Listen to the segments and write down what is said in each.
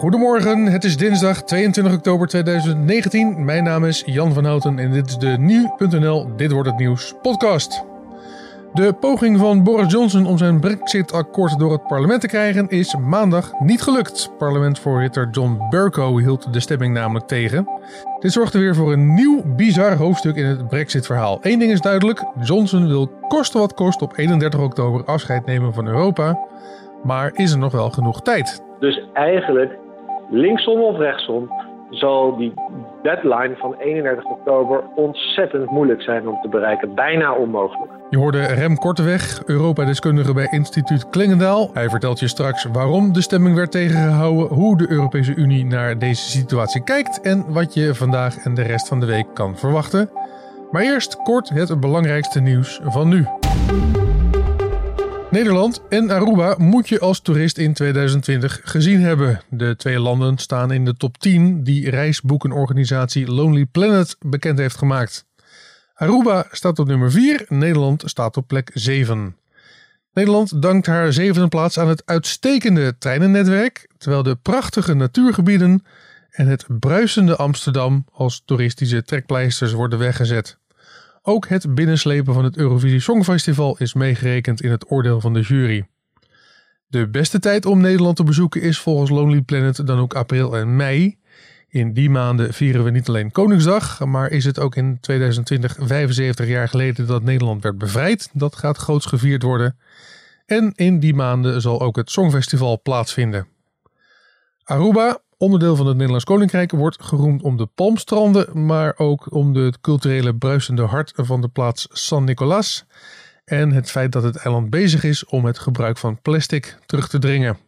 Goedemorgen, het is dinsdag 22 oktober 2019. Mijn naam is Jan van Houten en dit is de Nu.nl Dit Wordt Het Nieuws podcast. De poging van Boris Johnson om zijn Brexit-akkoord door het parlement te krijgen is maandag niet gelukt. Parlementvoorzitter John Bercow hield de stemming namelijk tegen. Dit zorgde weer voor een nieuw bizar hoofdstuk in het Brexit-verhaal. Eén ding is duidelijk: Johnson wil kosten wat kost op 31 oktober afscheid nemen van Europa. Maar is er nog wel genoeg tijd? Dus eigenlijk, linksom of rechtsom, zal die deadline van 31 oktober ontzettend moeilijk zijn om te bereiken. Bijna onmogelijk. Je hoorde Rem Korteweg, Europa-deskundige bij instituut Klingendaal. Hij vertelt je straks waarom de stemming werd tegengehouden, hoe de Europese Unie naar deze situatie kijkt en wat je vandaag en de rest van de week kan verwachten. Maar eerst kort het belangrijkste nieuws van nu. Nederland en Aruba moet je als toerist in 2020 gezien hebben. De twee landen staan in de top 10 die reisboekenorganisatie Lonely Planet bekend heeft gemaakt. Aruba staat op nummer 4, Nederland staat op plek 7. Nederland dankt haar zevende plaats aan het uitstekende treinennetwerk, terwijl de prachtige natuurgebieden en het bruisende Amsterdam als toeristische trekpleisters worden weggezet. Ook het binnenslepen van het Eurovisie Songfestival is meegerekend in het oordeel van de jury. De beste tijd om Nederland te bezoeken is volgens Lonely Planet dan ook april en mei. In die maanden vieren we niet alleen Koningsdag, maar is het ook in 2020 75 jaar geleden dat Nederland werd bevrijd. Dat gaat groots gevierd worden. En in die maanden zal ook het Songfestival plaatsvinden. Aruba, onderdeel van het Nederlands Koninkrijk, wordt geroemd om de palmstranden, maar ook om de culturele bruisende hart van de plaats San Nicolas en het feit dat het eiland bezig is om het gebruik van plastic terug te dringen.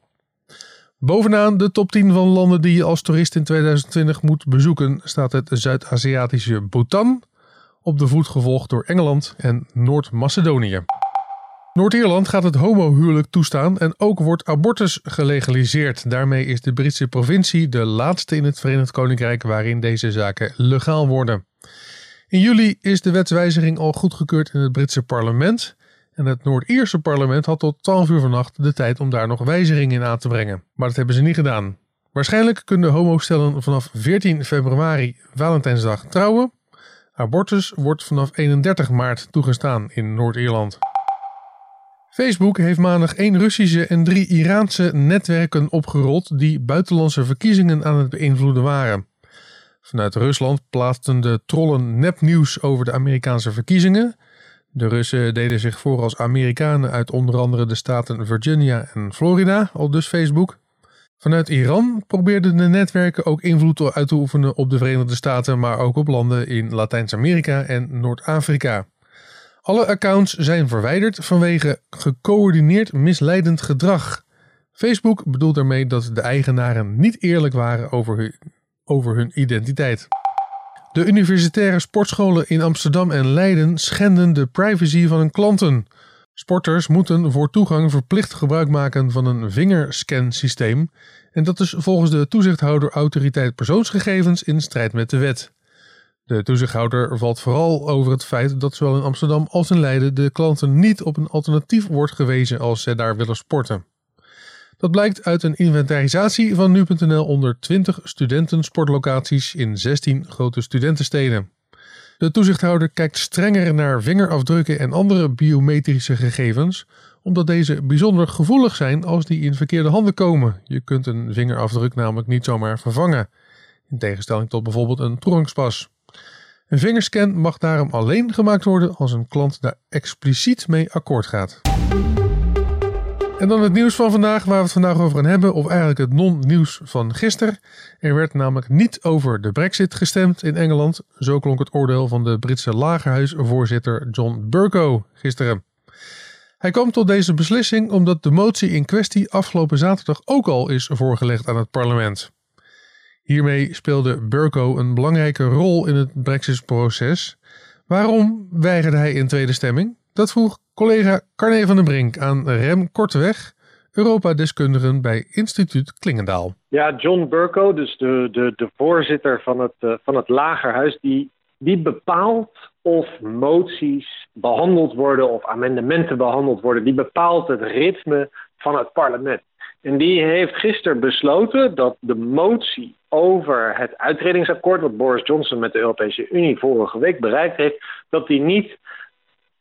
Bovenaan de top 10 van landen die je als toerist in 2020 moet bezoeken staat het Zuid-Aziatische Bhutan, op de voet gevolgd door Engeland en Noord-Macedonië. Noord-Ierland gaat het homohuwelijk toestaan en ook wordt abortus gelegaliseerd. Daarmee is de Britse provincie de laatste in het Verenigd Koninkrijk waarin deze zaken legaal worden. In juli is de wetswijziging al goedgekeurd in het Britse parlement. En het Noord-Ierse parlement had tot 12 uur vannacht de tijd om daar nog wijzigingen in aan te brengen. Maar dat hebben ze niet gedaan. Waarschijnlijk kunnen homostellen vanaf 14 februari Valentijnsdag trouwen. Abortus wordt vanaf 31 maart toegestaan in Noord-Ierland. Facebook heeft maandag één Russische en drie Iraanse netwerken opgerold die buitenlandse verkiezingen aan het beïnvloeden waren. Vanuit Rusland plaatsten de trollen nepnieuws over de Amerikaanse verkiezingen. De Russen deden zich voor als Amerikanen uit onder andere de staten Virginia en Florida, al dus Facebook. Vanuit Iran probeerden de netwerken ook invloed uit te oefenen op de Verenigde Staten, maar ook op landen in Latijns-Amerika en Noord-Afrika. Alle accounts zijn verwijderd vanwege gecoördineerd misleidend gedrag. Facebook bedoelt daarmee dat de eigenaren niet eerlijk waren over hun, over hun identiteit. De universitaire sportscholen in Amsterdam en Leiden schenden de privacy van hun klanten. Sporters moeten voor toegang verplicht gebruik maken van een vingerscansysteem en dat is volgens de toezichthouder autoriteit persoonsgegevens in strijd met de wet. De toezichthouder valt vooral over het feit dat zowel in Amsterdam als in Leiden de klanten niet op een alternatief wordt gewezen als zij daar willen sporten. Dat blijkt uit een inventarisatie van nu.nl onder 20 studentensportlocaties in 16 grote studentensteden. De toezichthouder kijkt strenger naar vingerafdrukken en andere biometrische gegevens, omdat deze bijzonder gevoelig zijn als die in verkeerde handen komen. Je kunt een vingerafdruk namelijk niet zomaar vervangen, in tegenstelling tot bijvoorbeeld een toegangspas. Een vingerscan mag daarom alleen gemaakt worden als een klant daar expliciet mee akkoord gaat. En dan het nieuws van vandaag, waar we het vandaag over gaan hebben, of eigenlijk het non-nieuws van gisteren. Er werd namelijk niet over de Brexit gestemd in Engeland. Zo klonk het oordeel van de Britse lagerhuisvoorzitter John Burko gisteren. Hij kwam tot deze beslissing omdat de motie in kwestie afgelopen zaterdag ook al is voorgelegd aan het parlement. Hiermee speelde Burko een belangrijke rol in het Brexit-proces. Waarom weigerde hij in tweede stemming? Dat vroeg collega Carne van den Brink aan Rem Korteweg, Europa-deskundige bij instituut Klingendaal. Ja, John Burko, dus de, de, de voorzitter van het, uh, van het Lagerhuis, die, die bepaalt of moties behandeld worden of amendementen behandeld worden. Die bepaalt het ritme van het parlement. En die heeft gisteren besloten dat de motie over het uitredingsakkoord wat Boris Johnson met de Europese Unie vorige week bereikt heeft, dat die niet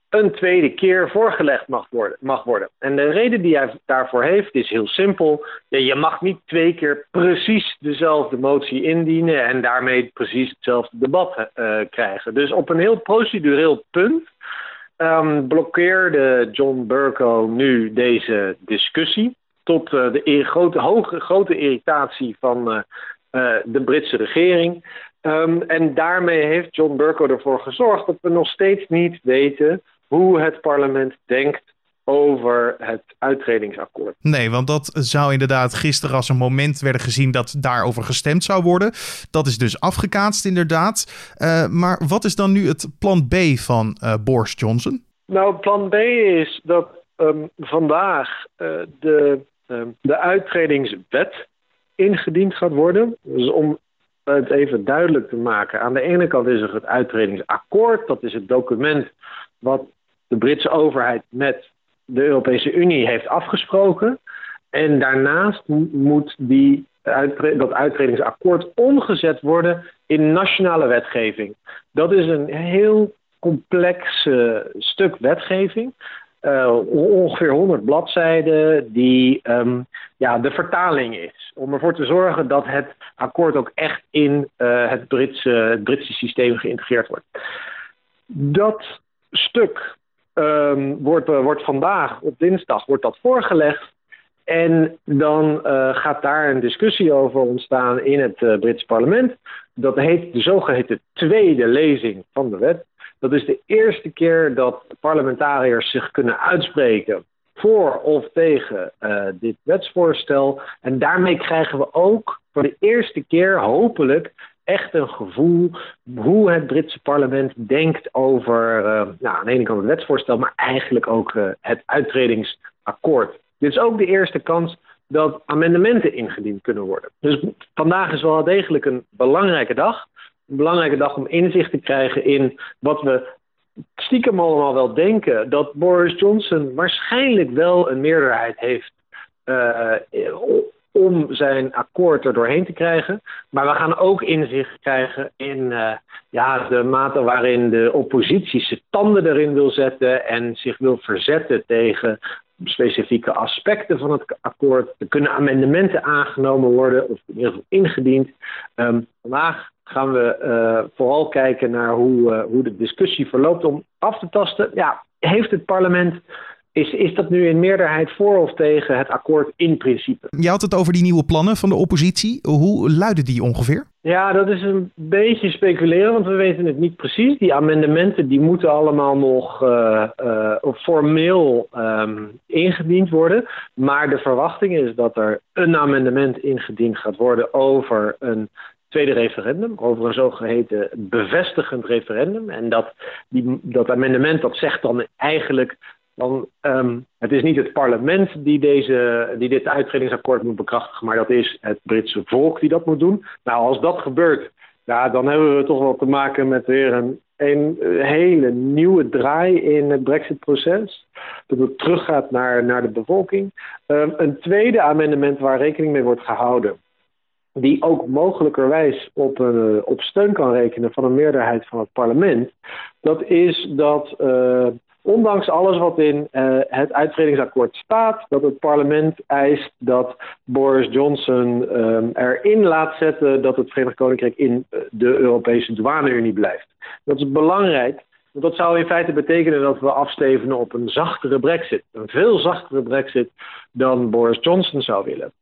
een tweede keer voorgelegd mag worden. Mag worden. En de reden die hij daarvoor heeft is heel simpel. je mag niet twee keer precies dezelfde motie indienen en daarmee precies hetzelfde debat uh, krijgen. Dus op een heel procedureel punt um, blokkeerde John Burko nu deze discussie. Tot uh, de grote, hoge, grote irritatie van uh, de Britse regering. Um, en daarmee heeft John Burko ervoor gezorgd dat we nog steeds niet weten hoe het parlement denkt over het uitredingsakkoord. Nee, want dat zou inderdaad gisteren als een moment werden gezien dat daarover gestemd zou worden. Dat is dus afgekaatst inderdaad. Uh, maar wat is dan nu het plan B van uh, Boris Johnson? Nou, plan B is dat um, vandaag uh, de, de uitredingswet ingediend gaat worden. Dus om het even duidelijk te maken. Aan de ene kant is er het uitredingsakkoord. Dat is het document wat de Britse overheid met de Europese Unie heeft afgesproken. En daarnaast moet die dat uitredingsakkoord omgezet worden in nationale wetgeving. Dat is een heel complex stuk wetgeving. Uh, ongeveer 100 bladzijden, die um, ja, de vertaling is. Om ervoor te zorgen dat het akkoord ook echt in uh, het, Britse, Britse systeem geïntegreerd wordt. Dat stuk um, wordt, uh, wordt vandaag, op dinsdag, wordt dat voorgelegd. En dan gaat daar een discussie over ontstaan in het Britse parlement. Dat heet de zogeheten tweede lezing van de wet. Dat is de eerste keer dat parlementariërs zich kunnen uitspreken voor of tegen uh, dit wetsvoorstel. En daarmee krijgen we ook voor de eerste keer hopelijk echt een gevoel hoe het Britse parlement denkt over uh, nou, aan de ene kant het wetsvoorstel, maar eigenlijk ook uh, het uitredingsakkoord. Dit is ook de eerste kans dat amendementen ingediend kunnen worden. Dus vandaag is wel degelijk een belangrijke dag. Belangrijke dag om inzicht te krijgen in wat we stiekem allemaal wel denken. Dat Boris Johnson waarschijnlijk wel een meerderheid heeft uh, om zijn akkoord er doorheen te krijgen. Maar we gaan ook inzicht krijgen in uh, ja, de mate waarin de oppositie zijn tanden erin wil zetten en zich wil verzetten tegen specifieke aspecten van het akkoord. Er kunnen amendementen aangenomen worden, of in ieder geval ingediend. Um, vandaag gaan we uh, vooral kijken naar hoe, uh, hoe de discussie verloopt om af te tasten. Ja, heeft het parlement is, is dat nu in meerderheid voor of tegen het akkoord in principe? Je had het over die nieuwe plannen van de oppositie. Hoe luiden die ongeveer? Ja, dat is een beetje speculeren, want we weten het niet precies. Die amendementen die moeten allemaal nog uh, uh, formeel um, ingediend worden. Maar de verwachting is dat er een amendement ingediend gaat worden over een tweede referendum, over een zogeheten bevestigend referendum. En dat, die, dat amendement dat zegt dan eigenlijk dan um, het is niet het parlement die, deze, die dit uitredingsakkoord moet bekrachtigen, maar dat is het Britse volk die dat moet doen. Nou, als dat gebeurt, ja, dan hebben we toch wel te maken met weer een, een hele nieuwe draai in het Brexit-proces. Dat het teruggaat naar, naar de bevolking. Um, een tweede amendement waar rekening mee wordt gehouden, die ook mogelijkerwijs op, een, op steun kan rekenen van een meerderheid van het parlement, dat is dat. Uh, ondanks alles wat in uh, het uitredingsakkoord staat, dat het parlement eist dat Boris Johnson erin laat zetten dat het Verenigd Koninkrijk in eh, de Europese douane-unie blijft. Dat is belangrijk, dat zou in feite betekenen dat we afstevenen op een zachtere brexit. Een veel zachtere brexit dan Boris Johnson zou willen.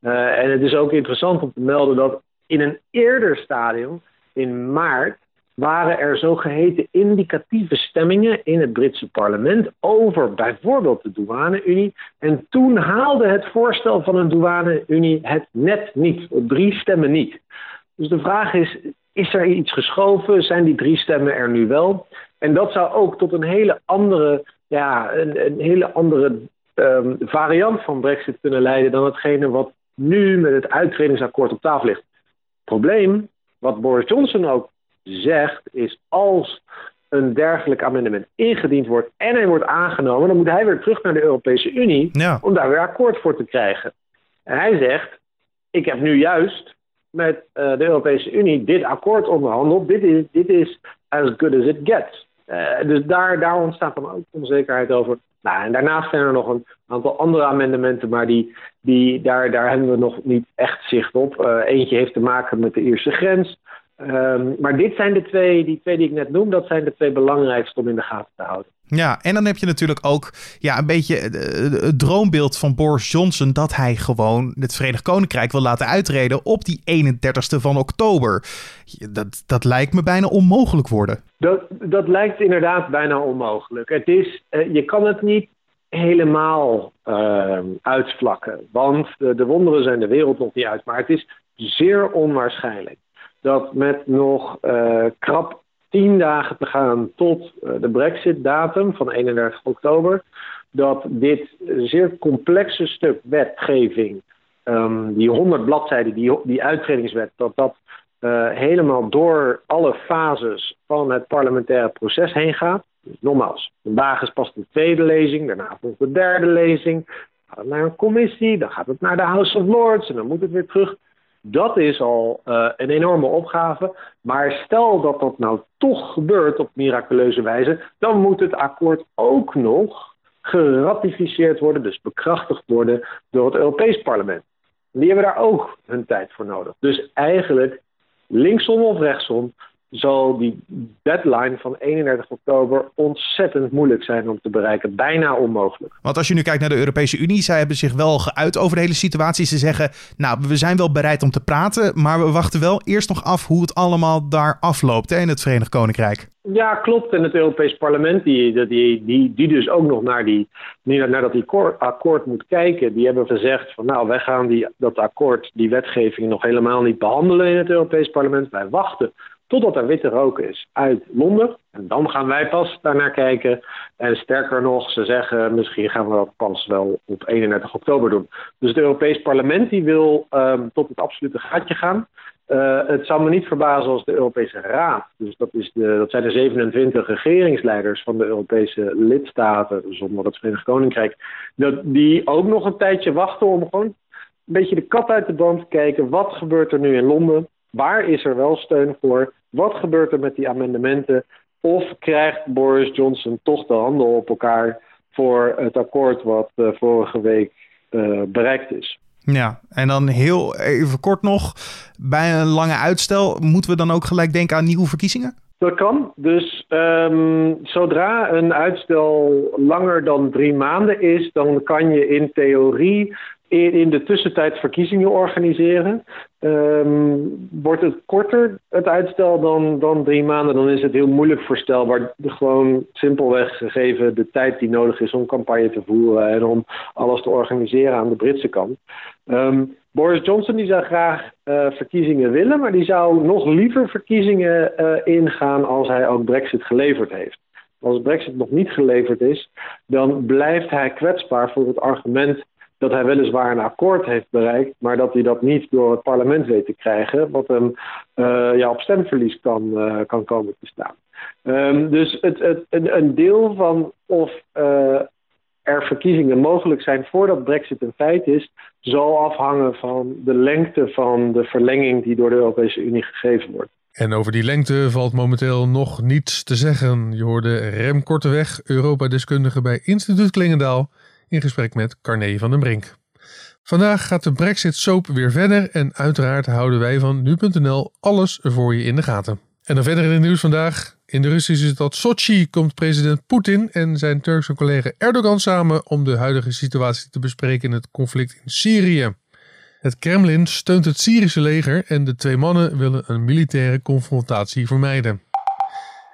Uh, en het is ook interessant om te melden dat in een eerder stadium, in maart, waren er zogeheten indicatieve stemmingen in het Britse parlement over bijvoorbeeld de douane-Unie. En toen haalde het voorstel van een douane-Unie het net niet, op drie stemmen niet. Dus de vraag is, is er iets geschoven? Zijn die drie stemmen er nu wel? En dat zou ook tot een hele andere, ja, een, een hele andere um, variant van Brexit kunnen leiden dan hetgene wat nu met het uitredingsakkoord op tafel ligt. Probleem, wat Boris Johnson ook zegt, is als een dergelijk amendement ingediend wordt en hij wordt aangenomen, dan moet hij weer terug naar de Europese Unie om daar weer akkoord voor te krijgen. En hij zegt, ik heb nu juist met uh, de Europese Unie dit akkoord onderhandeld. Dit is, dit is as good as it gets. Uh, dus daar, ontstaat dan ook onzekerheid over. Nou, en daarnaast zijn er nog een aantal andere amendementen, maar die, die, daar, daar hebben we nog niet echt zicht op. Uh, eentje heeft te maken met de Ierse grens. Um, maar dit zijn de twee, die twee die ik net noem, dat zijn de twee belangrijkste om in de gaten te houden. Ja, en dan heb je natuurlijk ook ja, een beetje het droombeeld van Boris Johnson dat hij gewoon het Verenigd Koninkrijk wil laten uitreden op die 31ste van oktober. Dat, dat lijkt me bijna onmogelijk worden. Dat, dat lijkt inderdaad bijna onmogelijk. Het is, uh, je kan het niet helemaal uh, uitvlakken, want de, de wonderen zijn de wereld nog niet uit. Maar het is zeer onwaarschijnlijk dat met nog uh, krap tien dagen te gaan tot uh, de Brexit-datum van 31 oktober, dat dit zeer complexe stuk wetgeving, um, die 100 bladzijden, die, die uittredingswet, dat dat uh, helemaal door alle fases van het parlementaire proces heen gaat. Dus nogmaals, vandaag is pas de tweede lezing, daarna volgt de derde lezing. Dan gaat het naar een commissie, dan gaat het naar de House of Lords en dan moet het weer terug dat is al uh, een enorme opgave. Maar stel dat dat nou toch gebeurt op miraculeuze wijze, dan moet het akkoord ook nog geratificeerd worden, dus bekrachtigd worden door het Europees Parlement. Die hebben daar ook hun tijd voor nodig. Dus eigenlijk, linksom of rechtsom, zal die deadline van 31 oktober ontzettend moeilijk zijn om te bereiken. Bijna onmogelijk. Want als je nu kijkt naar de Europese Unie, zij hebben zich wel geuit over de hele situatie. Ze zeggen, nou, we zijn wel bereid om te praten, maar we wachten wel eerst nog af hoe het allemaal daar afloopt hè, in het Verenigd Koninkrijk. Ja, klopt. En het Europees Parlement, die, die, die, die dus ook nog naar, die, naar dat akkoord moet kijken, die hebben gezegd van nou, wij gaan die, dat akkoord, die wetgeving nog helemaal niet behandelen in het Europees Parlement. Wij wachten totdat er witte rook is uit Londen. En dan gaan wij pas daarnaar kijken. En sterker nog, ze zeggen misschien gaan we dat pas wel op 31 oktober doen. Dus het Europees Parlement die wil um, tot het absolute gaatje gaan. Uh, het zou me niet verbazen als de Europese Raad, dus dat, is de, dat zijn de 27 regeringsleiders van de Europese lidstaten, zonder het Verenigd Koninkrijk, dat die ook nog een tijdje wachten om gewoon een beetje de kat uit de boom te kijken. Wat gebeurt er nu in Londen? Waar is er wel steun voor? Wat gebeurt er met die amendementen? Of krijgt Boris Johnson toch de handen op elkaar voor het akkoord wat uh, vorige week uh, bereikt is? Ja, en dan heel even kort nog. Bij een lange uitstel moeten we dan ook gelijk denken aan nieuwe verkiezingen? Dat kan. Dus um, zodra een uitstel langer dan drie maanden is, dan kan je in theorie in de tussentijd verkiezingen organiseren. Um, wordt het korter, het uitstel, dan, dan drie maanden, dan is het heel moeilijk voorstelbaar. Gewoon simpelweg gegeven de tijd die nodig is om campagne te voeren en om alles te organiseren aan de Britse kant. Um, Boris Johnson die zou graag uh, verkiezingen willen, maar die zou nog liever verkiezingen uh, ingaan als hij ook Brexit geleverd heeft. Als Brexit nog niet geleverd is, dan blijft hij kwetsbaar voor het argument dat hij weliswaar een akkoord heeft bereikt, maar dat hij dat niet door het parlement weet te krijgen, wat hem uh, ja, op stemverlies kan, uh, kan komen te staan. Um, dus het, het, een deel van of uh, er verkiezingen mogelijk zijn voordat Brexit een feit is, zal afhangen van de lengte van de verlenging die door de Europese Unie gegeven wordt. En over die lengte valt momenteel nog niets te zeggen. Je hoorde Rem Korteweg, Europa-deskundige bij Instituut Klingendaal in gesprek met Carne van den Brink. Vandaag gaat de Brexit soap weer verder en uiteraard houden wij van nu.nl alles voor je in de gaten. En dan verder in het nieuws vandaag. In de Russische stad Sochi komt president Poetin en zijn Turkse collega Erdogan samen om de huidige situatie te bespreken in het conflict in Syrië. Het Kremlin steunt het Syrische leger en de twee mannen willen een militaire confrontatie vermijden.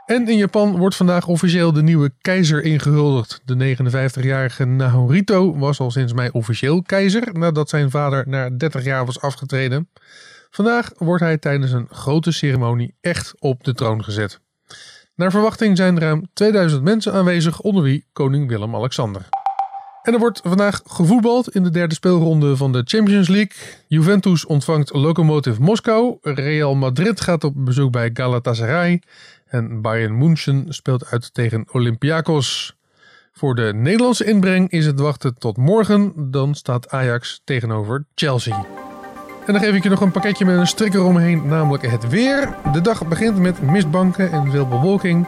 En in Japan wordt vandaag officieel de nieuwe keizer ingehuldigd. De 59-jarige Naruhito was al sinds mei officieel keizer nadat zijn vader na 30 jaar was afgetreden. Vandaag wordt hij tijdens een grote ceremonie echt op de troon gezet. Naar verwachting zijn ruim 2000 mensen aanwezig, onder wie koning Willem-Alexander. En er wordt vandaag gevoetbald in de derde speelronde van de Champions League. Juventus ontvangt Lokomotiv Moskou. Real Madrid gaat op bezoek bij Galatasaray. En Bayern München speelt uit tegen Olympiakos. Voor de Nederlandse inbreng is het wachten tot morgen. Dan staat Ajax tegenover Chelsea. En dan geef ik je nog een pakketje met een strikker omheen, namelijk het weer. De dag begint met mistbanken en veel bewolking.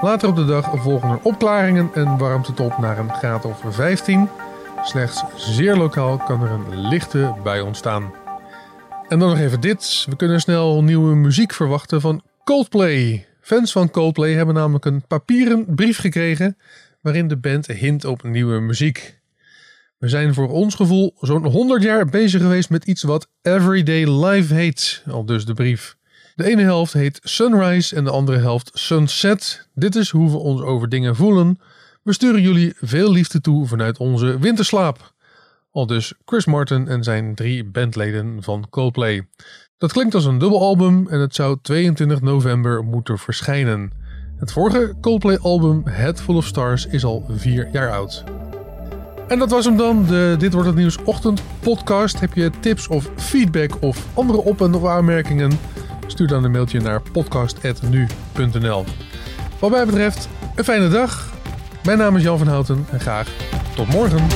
Later op de dag volgen er opklaringen en warmte tot naar een graad of 15. Slechts zeer lokaal kan er een lichte bui ontstaan. En dan nog even dit. We kunnen snel nieuwe muziek verwachten van Coldplay. Fans van Coldplay hebben namelijk een papieren brief gekregen waarin de band hint op nieuwe muziek. We zijn voor ons gevoel zo'n 100 jaar bezig geweest met iets wat Everyday Life heet, al dus de brief. De ene helft heet Sunrise en de andere helft Sunset. Dit is hoe we ons over dingen voelen. We sturen jullie veel liefde toe vanuit onze winterslaap. Al dus Chris Martin en zijn drie bandleden van Coldplay. Dat klinkt als een dubbelalbum en het zou 22 november moeten verschijnen. Het vorige Coldplay-album Head Full of Stars is al vier jaar oud. En dat was hem dan, de Dit Wordt Het Nieuws Ochtend podcast. Heb je tips of feedback of andere op- en aanmerkingen? Stuur dan een mailtje naar podcast.nu.nl Wat mij betreft, een fijne dag. Mijn naam is Jan van Houten en graag tot morgen.